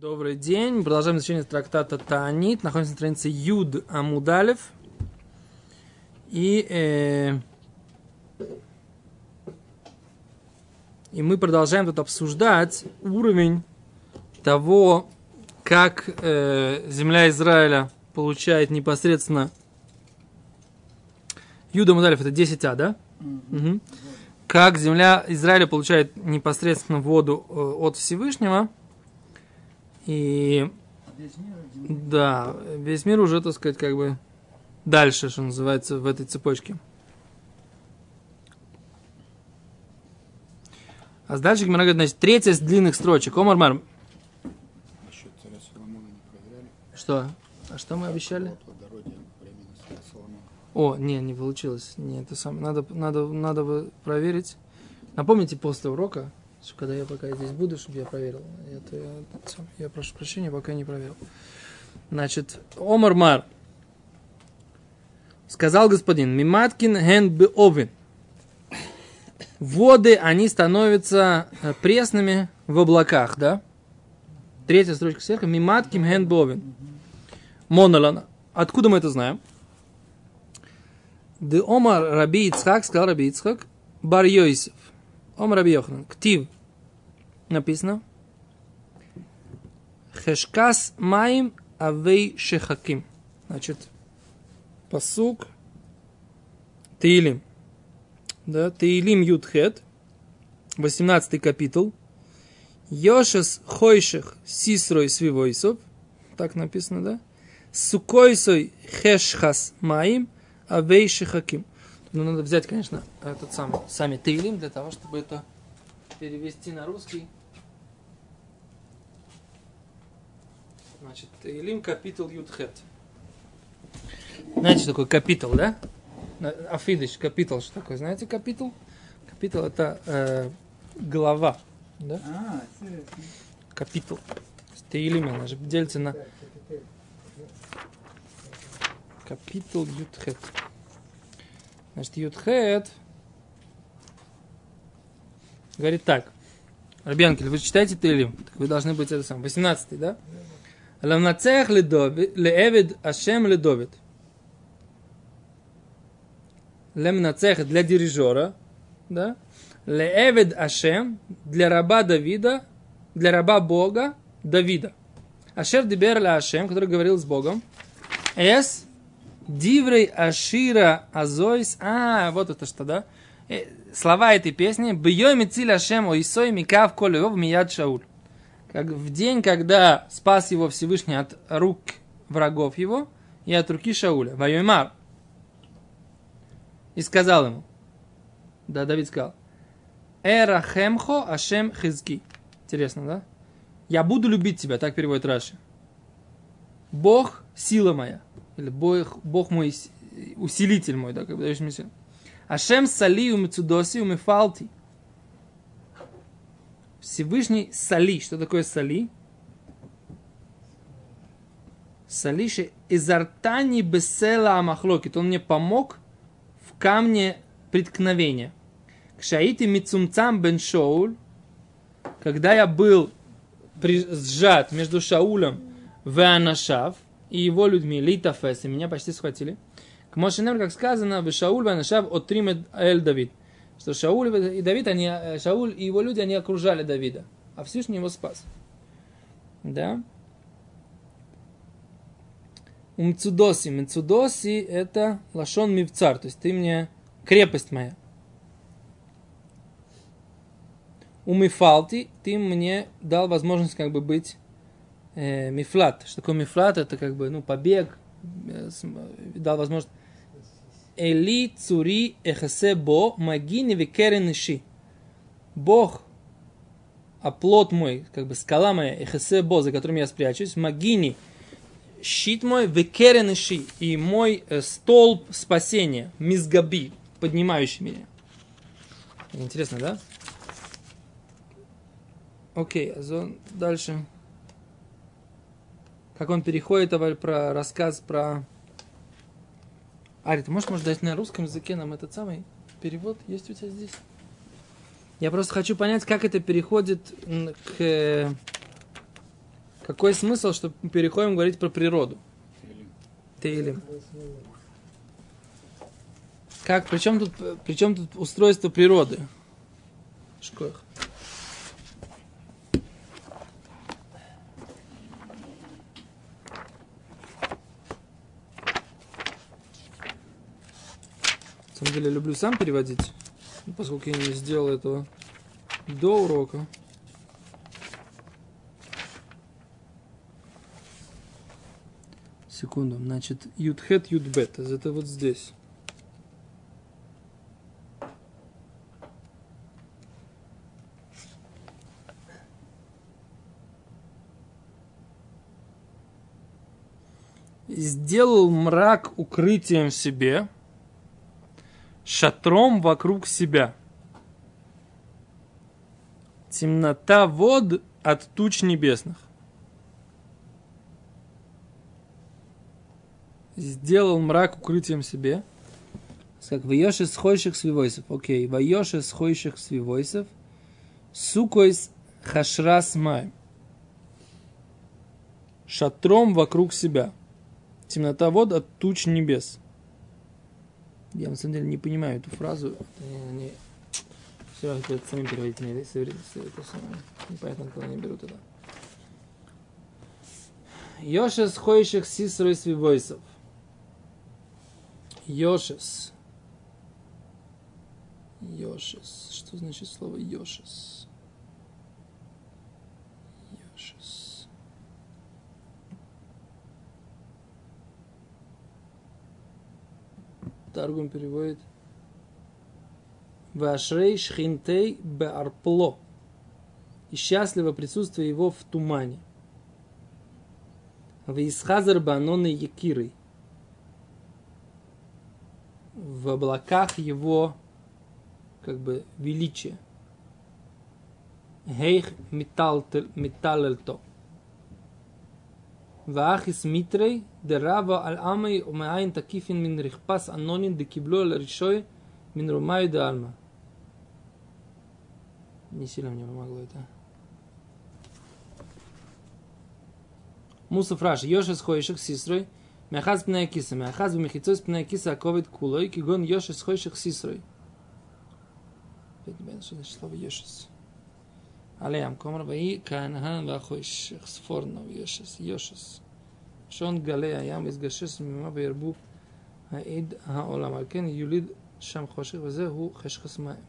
Добрый день. Продолжаем изучение трактата Таанит. Находимся на странице Юд Амудалев. И, э, и мы продолжаем тут обсуждать уровень того, как э, земля Израиля получает непосредственно Юда Амудалев, это 10А, да? Мгм. Как земля Израиля получает непосредственно воду э, от Всевышнего – и да, весь мир уже, так сказать, как бы дальше, что называется, в этой цепочке. А дальше Гимара говорит, значит, третья из длинных строчек. Омар Мар. Что? А что мы обещали? О, не, не получилось. Не, это самое. Надо, надо, надо проверить. Напомните после урока, что когда я пока здесь буду, чтобы я проверил. Это это я прошу прощения, пока не проверил. Значит, Омар Мар. Сказал господин, Миматкин ген бы овен. Воды, они становятся э, пресными в облаках, да? Третья строчка сверху. Миматкин ген бы овен. Монолана. Откуда мы это знаем? Де Омар Раби Ицхак, сказал Раби Ицхак, Бар Йосиф. Омар Раби Йоханан. Ктив. Написано. Хешкас маим авей шехаким. Значит, посук Таилим. Да, Таилим Юдхет. 18 капитул. Йошес хойших сисрой свивойсов. Так написано, да? Сукойсой хешхас авей шехаким. Ну, надо взять, конечно, этот самый, сами Таилим для того, чтобы это перевести на русский. Значит, Таилим капитал Юдхет. Знаете, что такое капитал, да? Афидыш, капитал, что такое? Знаете капитал? Капитал это э, глава, да? А, серьезно. Капитал. Таилим, она же делится на капитал Юдхет. Значит, Юдхет говорит так. Рабьянкель, вы читаете? Так вы должны быть это сам. 18 да? Ламнацех леэвид ашем ледовид. Лемнацех для дирижера, да? Леэвид ашем для раба Давида, для раба Бога Давида. Ашер дибер ля ашем, который говорил с Богом. Эс Диврей Ашира Азойс. А, вот это что, да? Слова этой песни. Бьёй мициль Ашем Ойсой Микав Колеов Мияд Шауль. Как в день, когда спас его Всевышний от рук врагов его и от руки Шауля. Вайомар. И сказал ему. Да, Давид сказал. Эра хемхо Ашем хизки. Интересно, да? Я буду любить тебя, так переводит Раши. Бог – сила моя. Или Бог, Бог мой с- усилитель мой, да, как бы даешь мне силу. Ашем сали умецудоси умефалти. Всевышний сали. Что такое сали? Салиши изартани бесела амахлокит. Он мне помог в камне преткновения. Кшаити мицумцам бен Шоуль, когда я был сжат между Шаулем в и его людьми, Литафес, и меня почти схватили. К Мошенем, как сказано, в Шауль в Анашав от Эль Давид. Что Шауль и Давид, они, э, Шауль и его люди, они окружали Давида, а Всевышний его спас. Да? Умцудоси. Мцудоси это лашон мивцар, то есть ты мне крепость моя. Умифалти, ты мне дал возможность как бы быть э, мифлат. Что такое мифлат? Это как бы, ну, побег. э, дал возможность. Эли цури эхасе бо магини викерен иши. Бог, оплот мой, как бы скала моя, эхасе бо, за которым я спрячусь, магини, щит мой, викерен иши, и мой э, столб спасения, мизгаби, поднимающий меня. Интересно, да? Окей, а зон- дальше. Как он переходит про рассказ про... Ари, ты можешь, может, дать на русском языке нам этот самый перевод? Есть у тебя здесь? Я просто хочу понять, как это переходит к... Какой смысл, что мы переходим говорить про природу? Тейлим. Как, при чем тут, при чем тут устройство природы? Шкоях. Деле, люблю сам переводить, поскольку я не сделал этого до урока. Секунду, значит, ютхет, ютбет, это вот здесь. сделал мрак укрытием себе, шатром вокруг себя. Темнота вод от туч небесных. Сделал мрак укрытием себе. Как воеши схойших свивойсов. Окей. Воеши схойших свивойсов. Сукойс хашрас май. Шатром вокруг себя. Темнота вод от туч небес. Я на самом деле не понимаю эту фразу. Не, все, это сами переводить не это, это самое. Непонятно, куда они берут это. Йошес хоишек сисрой свивойсов. Йошес. Йошес. Что значит слово Йошес? Йошес. Таргум переводит Вашрей шхинтей беарпло. И счастливо присутствие его в тумане. Висхазар баноны якирой. В облаках его как бы величия. Гейх металлельто. Ваахис Митрей, Дерава Аль-Амей, Умеайн Такифин Минрихпас Анонин, Декибло Аль-Ришой, Минрумаю де Альма. Не сильно мне помогло это. Мусов Раш, Йоша с Хойших Сисрой, Мяхаз Пная Киса, Мяхаз Бмехицой Пная Киса, Аковид Кулой, Кигон Йоша с Хойших Сисрой. Опять. Алеям комар баи каанхан вахойш сфорнов йошес йошес. Шон гале аям из гашес мима бирбу аид хаолам. Алькен юлид шам хоших вазе ху хешхас маем.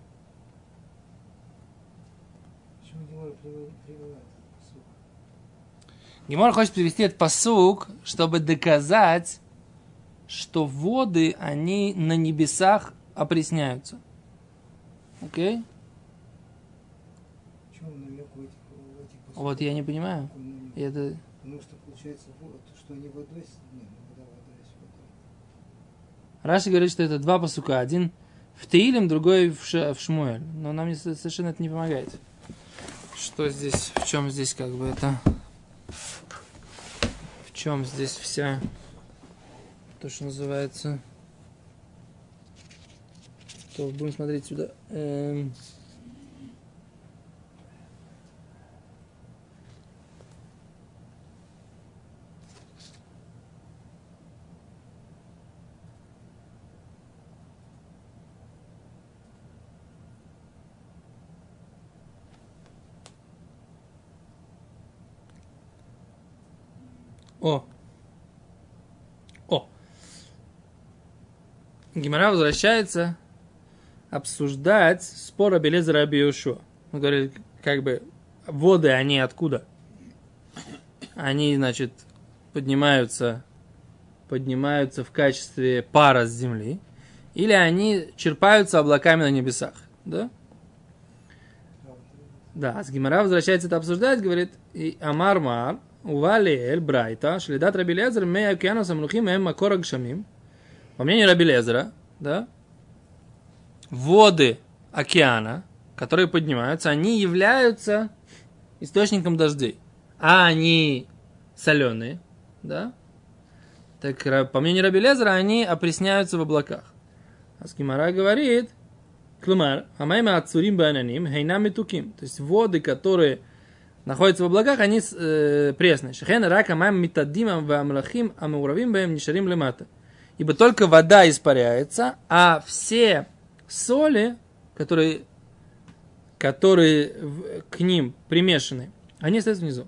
Гемор хочет привести этот посук, чтобы доказать, что воды, они на небесах опресняются. Окей? Okay? Вот я не понимаю. И это... Потому что получается, вот, что они водой... Не, ну вода, вода есть водой. Раши говорит, что это два посука. Один в Таилем, другой в, Ш, в Шмуэль. Но нам совершенно это не помогает. Что здесь, в чем здесь как бы это... В чем здесь вся... То, что называется... То будем смотреть сюда. Эм... О. О. Гимара возвращается обсуждать спор об Элезера Абиошуа. Он говорит, как бы, воды, они откуда? Они, значит, поднимаются, поднимаются в качестве пара с земли, или они черпаются облаками на небесах, да? Да, с Гимара возвращается это обсуждать, говорит, и Амар Мар, Ували Эль Брайта, Шлидат Раби Лезер, Мея Океана Самрухим, Эм Макора Гшамим. По мнению Раби Лезера, да, воды океана, которые поднимаются, они являются источником дождей. А они соленые, да? Так, по мнению Раби Лезера, они опресняются в облаках. А Скимара говорит, Клумар, Амайма Ацурим Бананим, Хейнами Туким. То есть воды, которые находятся в облаках, они э, пресные. Шехен рака мам митадимам ва амлахим амауравим бэм нишарим лемата. Ибо только вода испаряется, а все соли, которые, которые к ним примешаны, они остаются внизу.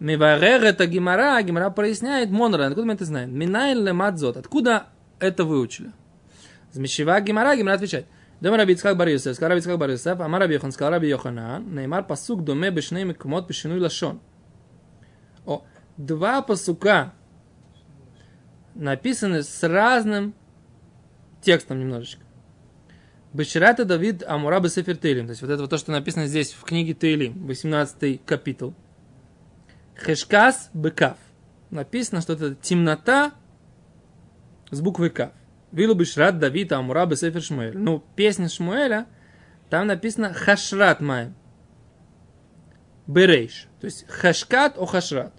Миварер это гимара, гимара проясняет Монра. Откуда мы это знаем? Минайл лемадзот. Откуда это выучили? Змещева гимара, гимара отвечает. Дома Раби Ицхак бар Йосеф, сказал Раби Ицхак бар Йосеф, Амар Раби Йохан, сказал Раби Йоханан, Неймар пасук доме бешней мекумот бешинуй лашон. О, два пасука написаны с разным текстом немножечко. Беширата Давид Амура Бесефер Тейлим. То есть вот это вот то, что написано здесь в книге Тейлим, 18 капитул. Хешкас Бекав. Написано, что это темнота с буквой Кав. Вилу Бешрат Давид Амура Бесефер Шмуэль. Ну, песня Шмуэля, там написано Хашрат Май. Берейш. То есть Хашкат о Хашрат.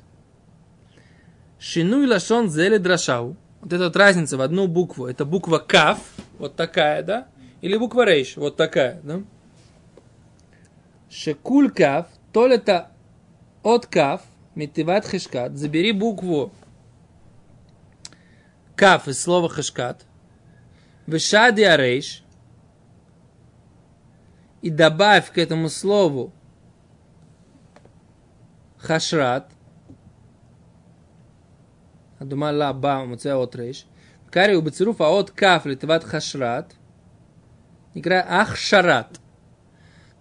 Шинуй лашон зеле драшау. Вот эта вот разница в одну букву. Это буква Кав, вот такая, да? Или буква Рейш, вот такая, да? Шекуль Кав, то ли это от Кав, Митиват Хешкат, забери букву Каф из слова Хешкат, Вишади Арейш, и добавь к этому слову Хашрат, Адума ла ба муцеа от рейш, Кари у бецеруф от каф литват хашрат, игра ахшарат.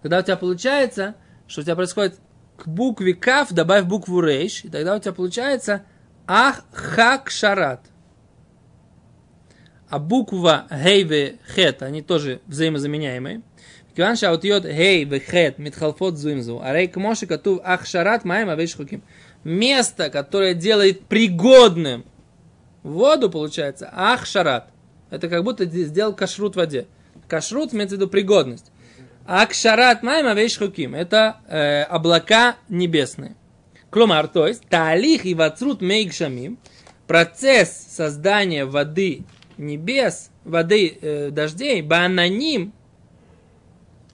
Когда у тебя получается, что у тебя происходит к букве каф добавь букву рейш, и тогда у тебя получается ах хак шарат а буква Гей и Хет, они тоже взаимозаменяемые. Киван шаутиот Гей и Хет митхалфот зуимзу. А рей кмоши катув ахшарат майма вешхуким. Место, которое делает пригодным воду, получается, ахшарат. Это как будто сделал кашрут в воде. Кашрут имеется в виду пригодность. Акшарат майма вешхуким Это э, облака небесные. Клумар, то есть, талих и вацрут мейкшамим. Процесс создания воды небес, воды э, дождей, бананим,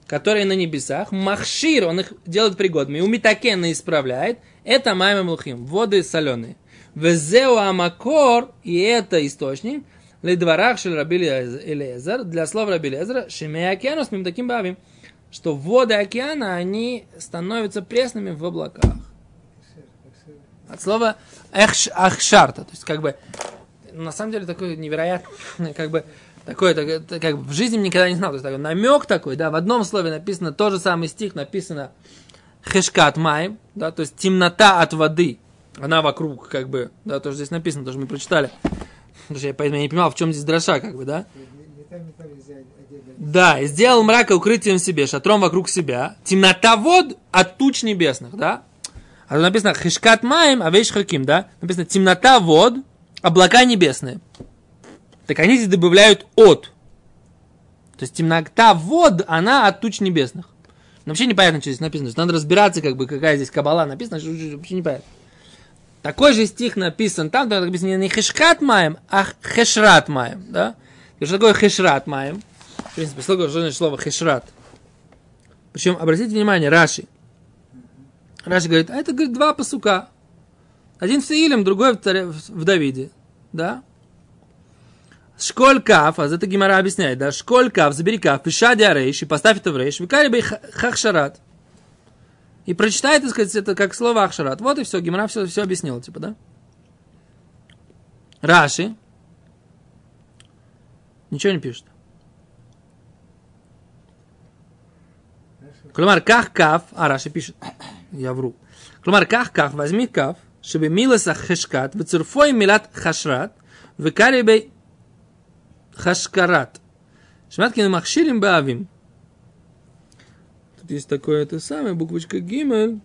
которые на небесах, махшир, он их делает пригодными, умитакен исправляет, это майма млухим, воды соленые. Везеу амакор, и это источник, ледварах шель раби Элезер, для слов раби Элезера, шемей океанус, мим таким бавим что воды океана, они становятся пресными в облаках. От слова ахшарта, то есть как бы, на самом деле такой невероятный, как бы, такой, так, как бы в жизни никогда не знал, то есть такой намек такой, да, в одном слове написано, тот же самый стих написано хешкат май, да, то есть темнота от воды, она вокруг, как бы, да, тоже здесь написано, тоже мы прочитали, потому что я, поэтому я не понимал, в чем здесь дроша, как бы, да. Да, и сделал мрака укрытием себе, шатром вокруг себя. Темнота вод от туч небесных, да? А тут написано хишкат маем, а вещь хаким, да? Написано темнота вод, облака небесные. Так они здесь добавляют от. То есть темнота вод, она от туч небесных. Но вообще непонятно, что здесь написано. Надо разбираться, как бы, какая здесь кабала написана, что вообще непонятно. Такой же стих написан там, там написано не хешкат маем, а хешрат маем, да? Что такое хешрат маем? В принципе, слово, что значит слово хешрат? Причем, обратите внимание, Раши. Раши говорит, а это, говорит, два пасука. Один в Саилем, другой в, царе, в Давиде. Да? Школь каф, а это Гимара объясняет, да? Школь каф, забери каф, пишади арейш, и поставь это в рейш, викари бей хахшарат. И прочитай, так сказать, это как слово ахшарат. Вот и все, Гимара все, все объяснил, типа, да? Раши. Ничего не пишет. Клумар, ках каф, а Раши пишет, я вру. Клумар, ках каф, возьми каф, чтобы милоса хешкат, вецерфой милат хашрат, векарибей хашкарат. Шматкин махширим бавим. Тут есть такое это самое, буквочка гимель,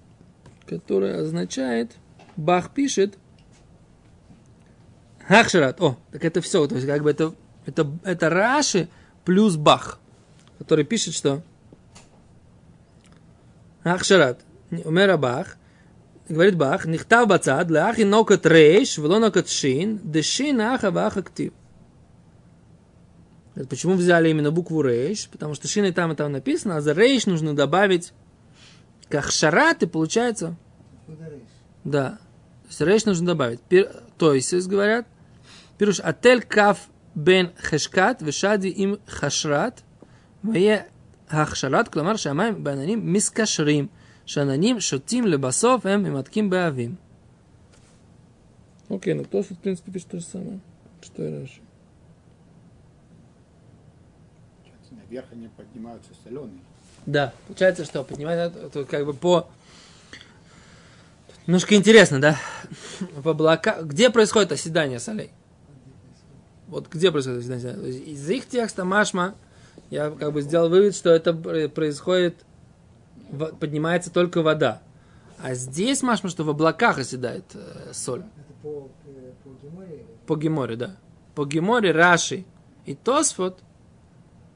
которая означает, Бах пишет, Хахшарат. О, так это все. То есть, как бы это, это, это Раши плюс Бах, который пишет, что Ахшарат. Умер Бах говорит Бах, нихтав бацад, лахи нокот рейш, вло нокот шин, дешин аха ваха ктив. Почему взяли именно букву рейш? Потому что шин и там, и там написано, а за рейш нужно добавить как шарат, и получается... Да. То есть рейш нужно добавить. Пир... То есть, говорят, пируш отель каф бен хешкат вешади им хашрат, вее хашрат, кламар шамай бананим мискашрим. Шананим шотим лебасов эм и матким беавим. Окей, ну кто в принципе, пишет то же самое, что и раньше. Наверх они поднимаются соленые. Да, получается, что поднимается, тут как бы по... Немножко интересно, да? В облака... Где происходит оседание солей? Вот где происходит оседание солей? Из их текста Машма я как бы сделал вывод, что это происходит поднимается только вода. А здесь Машма, что в облаках оседает э, соль. Это по, по Геморе? По Геморе, да. По Геморе Раши и Тосфот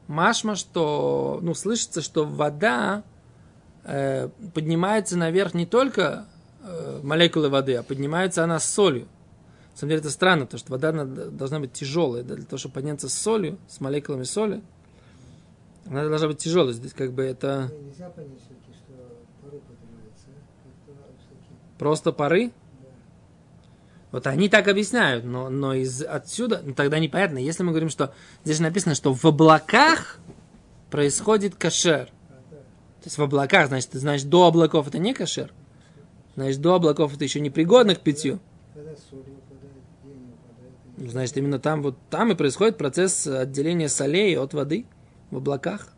Машма, что, ну, слышится, что вода э, поднимается наверх не только э, молекулы воды, а поднимается она с солью. На самом деле это странно, потому что вода должна быть тяжелая. Для того, чтобы подняться с солью, с молекулами соли, она должна быть тяжелой. Здесь как бы это Нельзя понять все-таки, что поры поднимаются. просто пары. да. Вот они так объясняют, но, но из отсюда, ну, тогда непонятно, если мы говорим, что здесь написано, что в облаках происходит кашер. А, да. То есть в облаках, значит, знаешь, до облаков это не кашер. Значит, до облаков это еще непригодно к питью. Когда соль выпадает, где не выпадает. и- Ну, Значит, именно там, вот там и происходит процесс отделения солей от воды в облаках.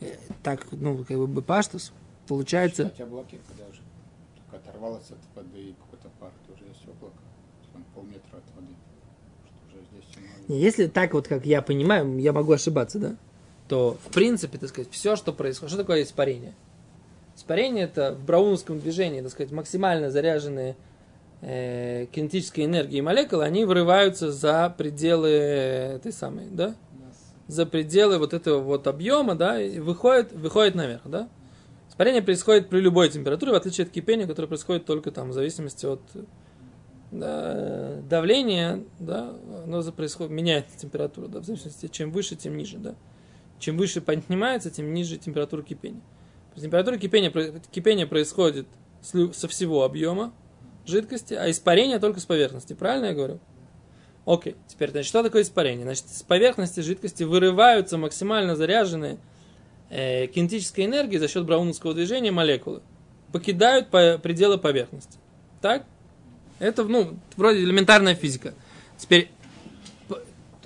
Э, Так, ну, как бы паштус. Получается, Кстати, облаки, когда уже только оторвалось от воды и какой-то пар, тоже есть облако. Он полметра от воды. Что уже здесь темно. Если так вот, как я понимаю, я могу ошибаться, да, то, в принципе, так сказать, все, что происходит, что такое испарение? Испарение – это в брауновском движении, так сказать, максимально заряженные э, кинетической энергией молекулы, они вырываются за пределы этой самой, да. За пределы вот этого вот объема, да, и выходит, выходит наверх, да. Испарение происходит при любой температуре, в отличие от кипения, которое происходит только там в зависимости от да, давления, да, оно происходит, меняет температуру, да, в зависимости, чем выше, тем ниже, да. Чем выше поднимается, тем ниже температура кипения. Температура кипения, кипения происходит со всего объема жидкости, а испарение только с поверхности. Правильно я говорю? Окей, теперь, значит, что такое испарение? Значит, с поверхности жидкости вырываются максимально заряженные э, кинетической энергией за счет брауновского движения молекулы. Покидают по пределы поверхности. Так? Это, ну, вроде элементарная физика. Теперь,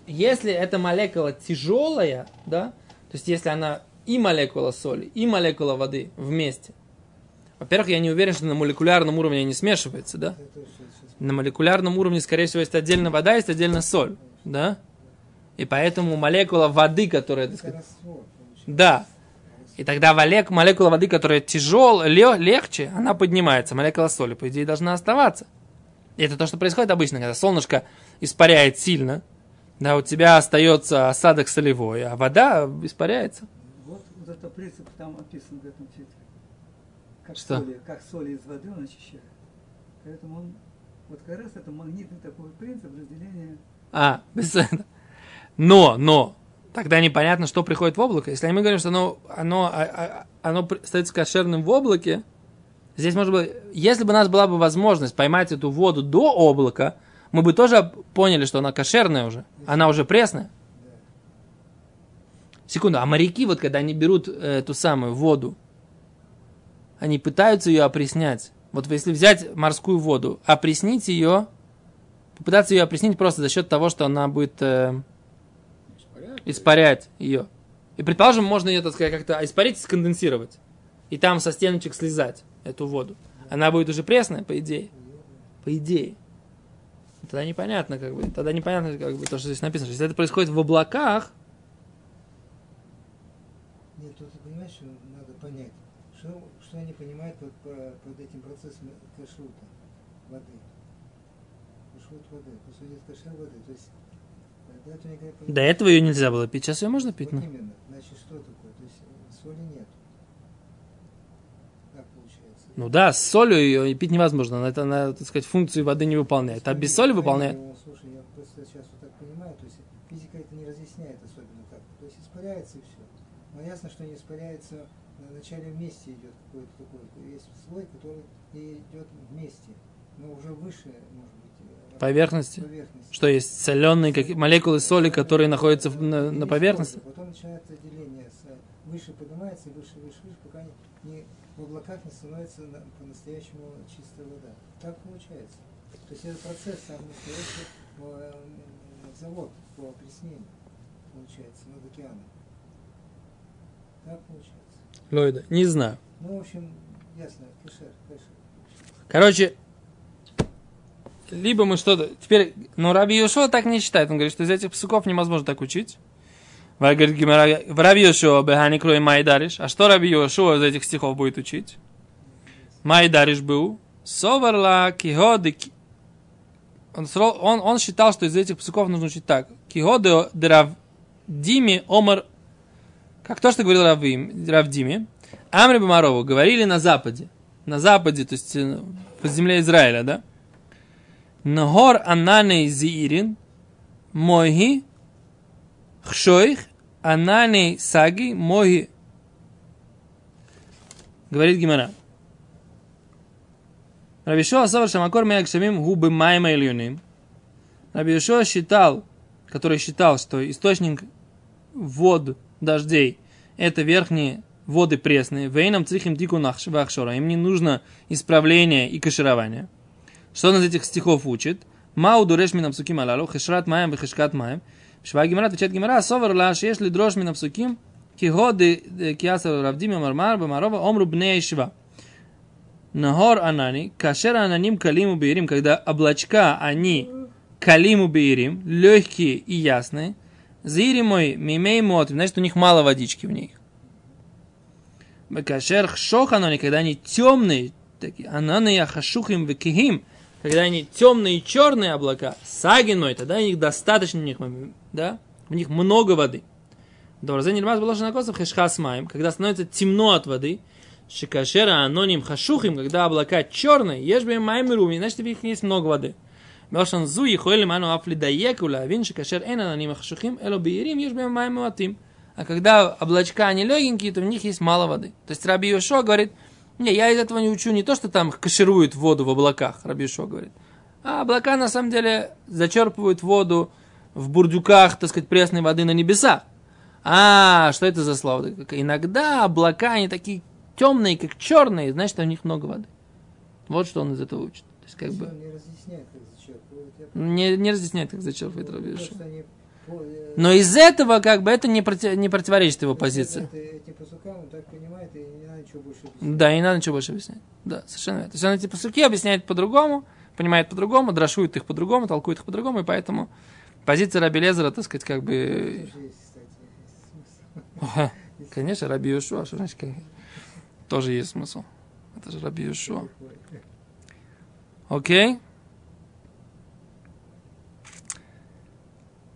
если эта молекула тяжелая, да, то есть если она и молекула соли, и молекула воды вместе, во-первых, я не уверен, что на молекулярном уровне они смешиваются, да? На молекулярном уровне, скорее всего, есть отдельно вода, есть отдельно соль, да? И поэтому молекула воды, которая, так сказать, да. И тогда молек- молекула воды, которая тяжел, легче, она поднимается. Молекула соли, по идее, должна оставаться. И это то, что происходит обычно, когда солнышко испаряет сильно, да, у тебя остается осадок солевой, а вода испаряется. Вот, вот это принцип там описан в этом титле. Как Что? соли, как соли из воды он очищает. Поэтому он, вот как раз это магнитный такой принцип разделения. А, этого. Но, но, тогда непонятно, что приходит в облако. Если мы говорим, что оно, оно, а- а- оно остается кошерным в облаке, здесь может быть, если бы у нас была бы возможность поймать эту воду до облака, мы бы тоже поняли, что она кошерная уже. Она уже пресная. Секунду, а моряки, вот когда они берут эту самую воду, они пытаются ее опреснять. Вот если взять морскую воду, опреснить ее, попытаться ее опреснить просто за счет того, что она будет э, испарять ее. И, предположим, можно ее, так сказать, как-то испарить и сконденсировать. И там со стеночек слезать эту воду. Она будет уже пресная, по идее. По идее. Тогда непонятно, как бы. Тогда непонятно, как бы, то, что здесь написано. Если это происходит в облаках, Нет, тут ты понимаешь, что надо понять, что, они понимают под, по- под этим процессом кашрута воды. Кашрут воды, по сути, это кашер воды. То есть, э, до этого никогда до этого ее нельзя было пить. Сейчас ее можно пить, Вот ну? именно. Значит, что такое? То есть э, соли нет. Как получается? Ну да, с солью ее пить невозможно. Она, это, она, так сказать, функцию воды не выполняет. А без соли выполняет. Ну, Слушай, я просто сейчас вот так понимаю, то есть физика это не разъясняет особенно так. То есть испаряется и все. Но ясно, что не испаряется на начале вместе идет какой-то такой, есть слой, который идет вместе, но уже выше, может быть, э, Поверхности. поверхности. Что есть соленые как, молекулы соли, которые находятся на, на поверхности? Потом начинается деление, выше поднимается, выше, выше, выше, пока не, не- в облаках не становится на- по-настоящему чистая вода. Так получается. То есть это процесс сам настоящий э, завод по опреснению получается над океаном. Так получается. Лойда, не знаю. Ну, в общем, ясно, кешер, кешер. Короче, либо мы что-то... Теперь, ну, Раби Йошуа так не считает. Он говорит, что из этих псуков невозможно так учить. Говорит, в Раби Йошуа бехани крой майдариш. А что Раби Йошуа из этих стихов будет учить? Майдариш был. Соварла киходы... ки- Он, он, он считал, что из этих псуков нужно учить так. Киходы драв Диме омар... Как то, что говорил Равим, Равдиме. Амри Бамарову говорили на западе. На западе, то есть э, по земле Израиля, да? Нагор ананей зиирин, мойги, хшоих, ананей саги, мойги. Говорит Гимара. Рабишо Асавар Шамакор Меякшамим губы майма ильюним. Рабишо считал, который считал, что источник вод дождей это верхние воды пресные. Вейнам црихим тику вахшора. Им не нужно исправление и каширование. Что он из этих стихов учит? Мау дуреш минам псуким алалу, хешрат маем вехешкат маем. Шва гимара, отвечает гимара, совар ла, шеш ли дрож минам псуким, кигоды киаса равдиме мармар, бамарова, омру бней шва. Нагор анани, кашер ананим калиму беирим, когда облачка, они калиму беирим, легкие и ясные, Зири мой, мимей мот, значит, у них мало водички в них. Бекашер хшоханони, когда они темные, такие, ананы яхашухим векихим, когда они темные и черные облака, сагиной, тогда у них достаточно, у них, да, в них много воды. Дорзе нирмаз было на косов хешхас маем, когда становится темно от воды, шикашера аноним хашухим, когда облака черные, ешбе маем руми, значит, в них есть много воды. באושן זו יכול למענו אף לדייק ולהבין שכאשר אין עננים החשוכים, אלא בהירים, יש בהם מים מועטים. А когда облачка они легенькие, то в них есть мало воды. То есть Раби Йошо говорит, не, я из этого не учу не то, что там кашируют воду в облаках, Раби Йошо говорит, а облака на самом деле зачерпывают воду в бурдюках, так сказать, пресной воды на небесах. А, что это за слово? Иногда облака, они такие темные, как черные, значит, у них много воды. Вот что он из этого учит. То есть, как бы... Не Не, разъясняет, как зачерпывает Раби Потому Йошуа. что они по- э, Но из этого, как бы, это не, проти- не противоречит его позиции. Да, и не надо ничего больше объяснять. Да, совершенно верно. То есть он эти посылки объясняет по-другому, понимает по-другому, драшует их по-другому, толкует их по-другому, и поэтому позиция Раби Лезера, так сказать, как бы... Ага, Конечно, Раби Йошуа, что значит, как- тоже есть смысл. Это же Раби Йошуа. Окей?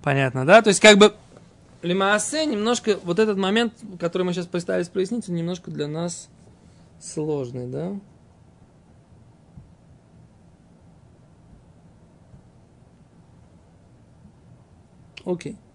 Понятно, да? То есть, как бы, Лимаасе немножко, вот этот момент, который мы сейчас пытались прояснить, он немножко для нас сложный, да? Окей. Интересно.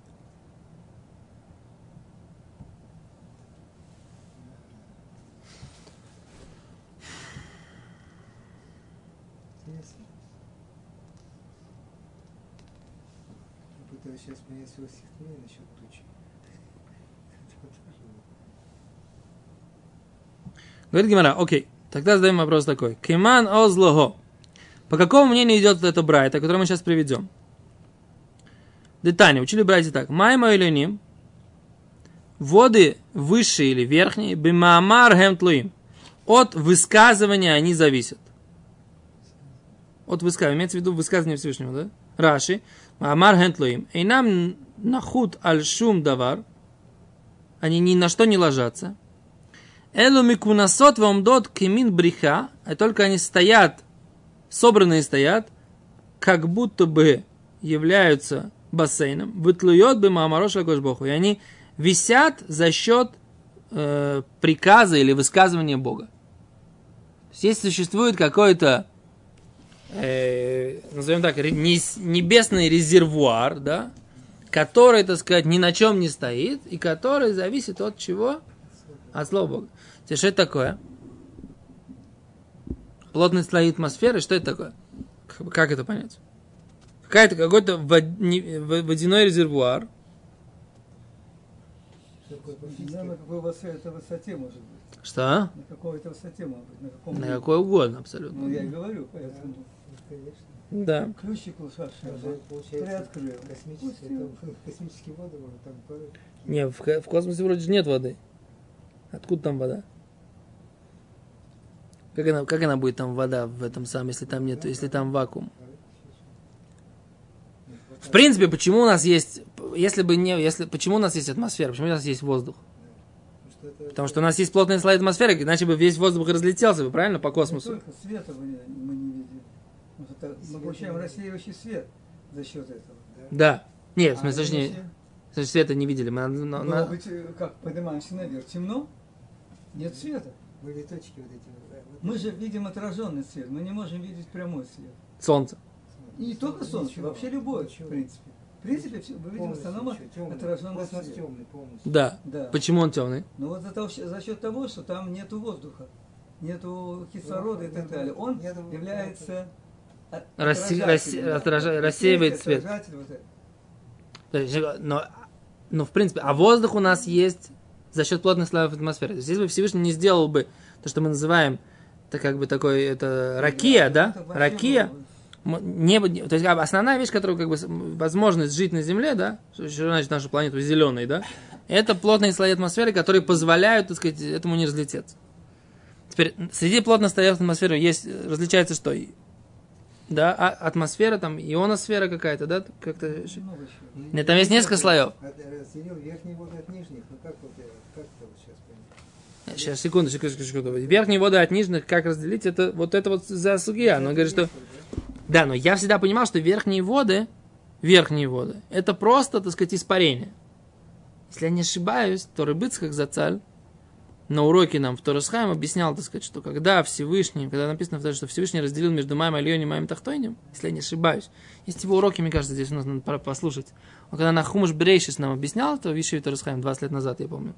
Пытаюсь сейчас свое стихотворение насчет тучи. Вот. Говорит Гимара, окей, тогда задаем вопрос такой. Киман озлого. По какому мнению идет это брайта, который мы сейчас приведем? Детание. Учили братья так. Майма или ним. Воды высшие или верхние. Бимаамар хемтлуим. От высказывания они зависят. От высказывания. Имеется в виду высказывание Всевышнего, да? Раши. Амар хентлуим. И нам нахуд аль шум давар. Они ни на что не ложатся. Элу микунасот вамдот кемин бриха, а только они стоят, собранные стоят, как будто бы являются бассейном, вытлует бы маамарош богу, и они висят за счет э, приказа или высказывания Бога. Если существует какой-то, э, назовем так, небесный резервуар, да, который, так сказать, ни на чем не стоит, и который зависит от чего? От слова Бога. Теперь что это такое? Плотность слои атмосферы, что это такое? Как, это понять? Какая-то какой-то водяной резервуар, Что на какой высоте, это высоте может быть. что? На какой это высоте может быть, на каком На уровне. какой угодно абсолютно. Ну, я и говорю, поэтому. Конечно. Да. Ключик Даже получается приоткрыл. там, космические воды, там. Не, в, в космосе вроде же нет воды. Откуда там вода? Как она, как она будет там вода в этом самом, если там нет, если там вакуум? В принципе, почему у нас есть, если бы не, если, почему у нас есть атмосфера, почему у нас есть воздух? Потому что у нас есть плотный слой атмосферы, иначе бы весь воздух разлетелся бы, правильно, по космосу. не, мы не видим. Что это мы получаем не- рассеивающий свет за счет этого. Да. Нет, в А смысле, точнее, если значит, света не видели. Мы, на- было на- быть, э, как поднимаемся наверх, темно, нет света. Были точки вот эти. да, вот Мы же видим отраженный свет, мы не можем видеть прямой свет. солнце. И не только солнце, Ничего, вообще любой, ничего. в принципе. В принципе, все- мы видим в основном отраженный свет. темный полностью. Да. Да. Почему он темный? Но вот за, того- за счет того, что там нету воздуха, нету кислорода и так Нету- далее, он нету- является от- Рассе- да. рассеивает вот есть, Но, но в принципе, а воздух у нас есть за счет плотных слоев атмосферы. То есть, если бы Всевышний не сделал бы то, что мы называем, это как бы такой, это ракия, да? Вообще Ракия. было- М- Не, то есть бы основная вещь, которая как бы возможность жить на Земле, да, что значит нашу планету зеленой, да, это плотные слои атмосферы, которые позволяют, так сказать, этому не разлететься. Теперь среди плотных слоев атмосферы есть различается что, да, а- атмосфера там ионосфера какая-то, да, как-то. Нет, там есть несколько слоев. От- Разделил верхние воды от нижних. Ну как вот это, как это вот сейчас понять? Сейчас секунду, секунду, секунду. Верхние воды от нижних, как разделить, это вот это вот за сугия. Он говорит, что Да, но я всегда понимал, что верхние воды, верхние воды, это просто, так сказать, испарение. Если я не ошибаюсь, то Рыбыц, как Зацаль, на уроке нам в Торасхайм объяснял, так сказать, что когда Всевышний, когда написано, что Всевышний разделил между Маем Альони и Маем Тахтойнем, если я не ошибаюсь, есть его уроки, мне кажется, здесь нужно пора послушать. Он когда на Хумаш Брейшис нам объяснял, это в Вишиве Торасхайм 20 лет назад, я помню,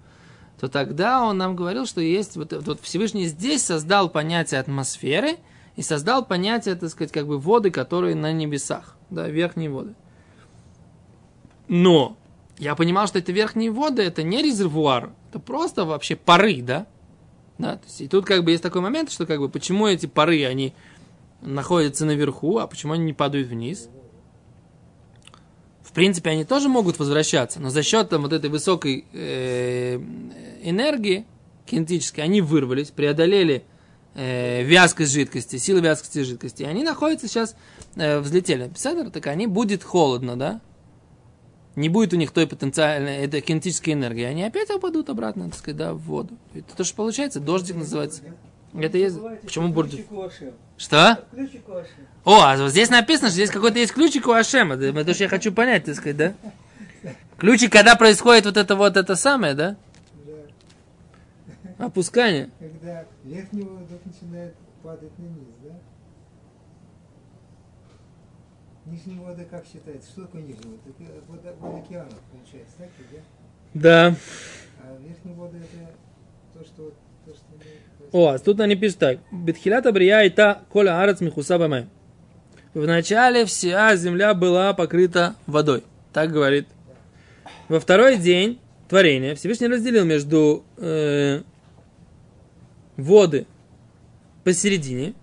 то тогда он нам говорил, что есть, вот, вот Всевышний здесь создал понятие атмосферы, и создал понятие, так сказать, как бы воды, которые на небесах, да, верхние воды. Но я понимал, что это верхние воды, это не резервуар, это просто вообще пары, да? да то есть, и тут как бы есть такой момент, что как бы почему эти пары, они находятся наверху, а почему они не падают вниз? В принципе, они тоже могут возвращаться, но за счет там, вот этой высокой э, энергии кинетической они вырвались, преодолели э, вязкость жидкости, силы вязкости жидкости. И они находятся сейчас, э, взлетели. Писатель, так они будет холодно, да? Не будет у них той потенциальной, этой кинетической энергии. Они опять упадут обратно, так сказать, да, в воду. Это то, что получается, дождик называется. Это есть... Почему что будет... ключик у Ашем. Что? О, а вот здесь написано, что здесь какой-то есть ключик у Ашема. Это что я хочу понять, так сказать, да? Ключик, когда происходит вот это вот это самое, да? Да. Опускание. Когда верхний воздух начинает падать на низ, да? Нижние воды как считается? Что такое нижние воды? Это вода, вода океанов, получается, так ли, да? Да. А верхние воды это то, что... То, что мы- О, а тут они пишут так. Бетхилата брия и та коля арец михуса бамай. Вначале вся земля была покрыта водой. Так говорит. Во второй день творения Всевышний разделил между э, воды посередине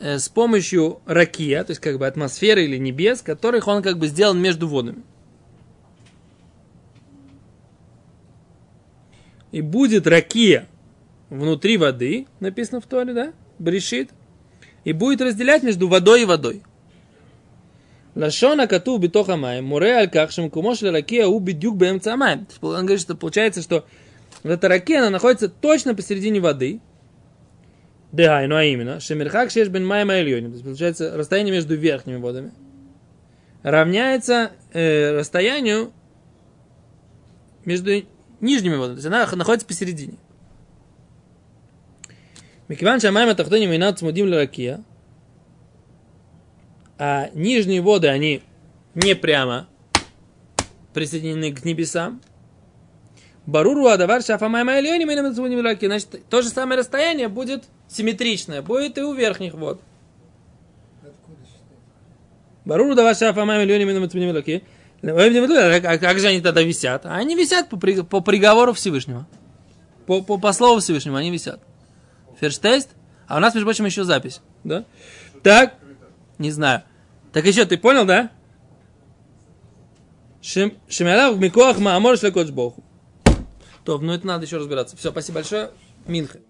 с помощью ракия, то есть как бы атмосферы или небес, которых он как бы сделан между водами. И будет ракия внутри воды, написано в Торе, да? Брешит. И будет разделять между водой и водой. Лашона кату битоха маем, муре аль шемкумош ракия у бедюк маем. Он говорит, что получается, что эта ракия, она находится точно посередине воды. Дехай, ну а именно, шемирхак шеш бен айльони. То есть, получается, расстояние между верхними водами равняется э, расстоянию между нижними водами. То есть она находится посередине. Микиван шамаем атахтоним инат смудим ларакия. А нижние воды, они не прямо присоединены к небесам. Баруру адавар шафамай майлиони мы Значит, то же самое расстояние будет симметричное, будет и у верхних вод. Баруру давар шафамай майлиони мы а как же они тогда висят? А Они висят по, при- по приговору Всевышнего. По, по, по слову Всевышнего они висят. Ферштест? А у нас, между прочим, еще запись. Да? Так? Не знаю. Так еще, ты понял, да? Шем- Шемялав микоах маамор шлякоч боху. То, ну это надо еще разбираться. Все, спасибо большое. Минха.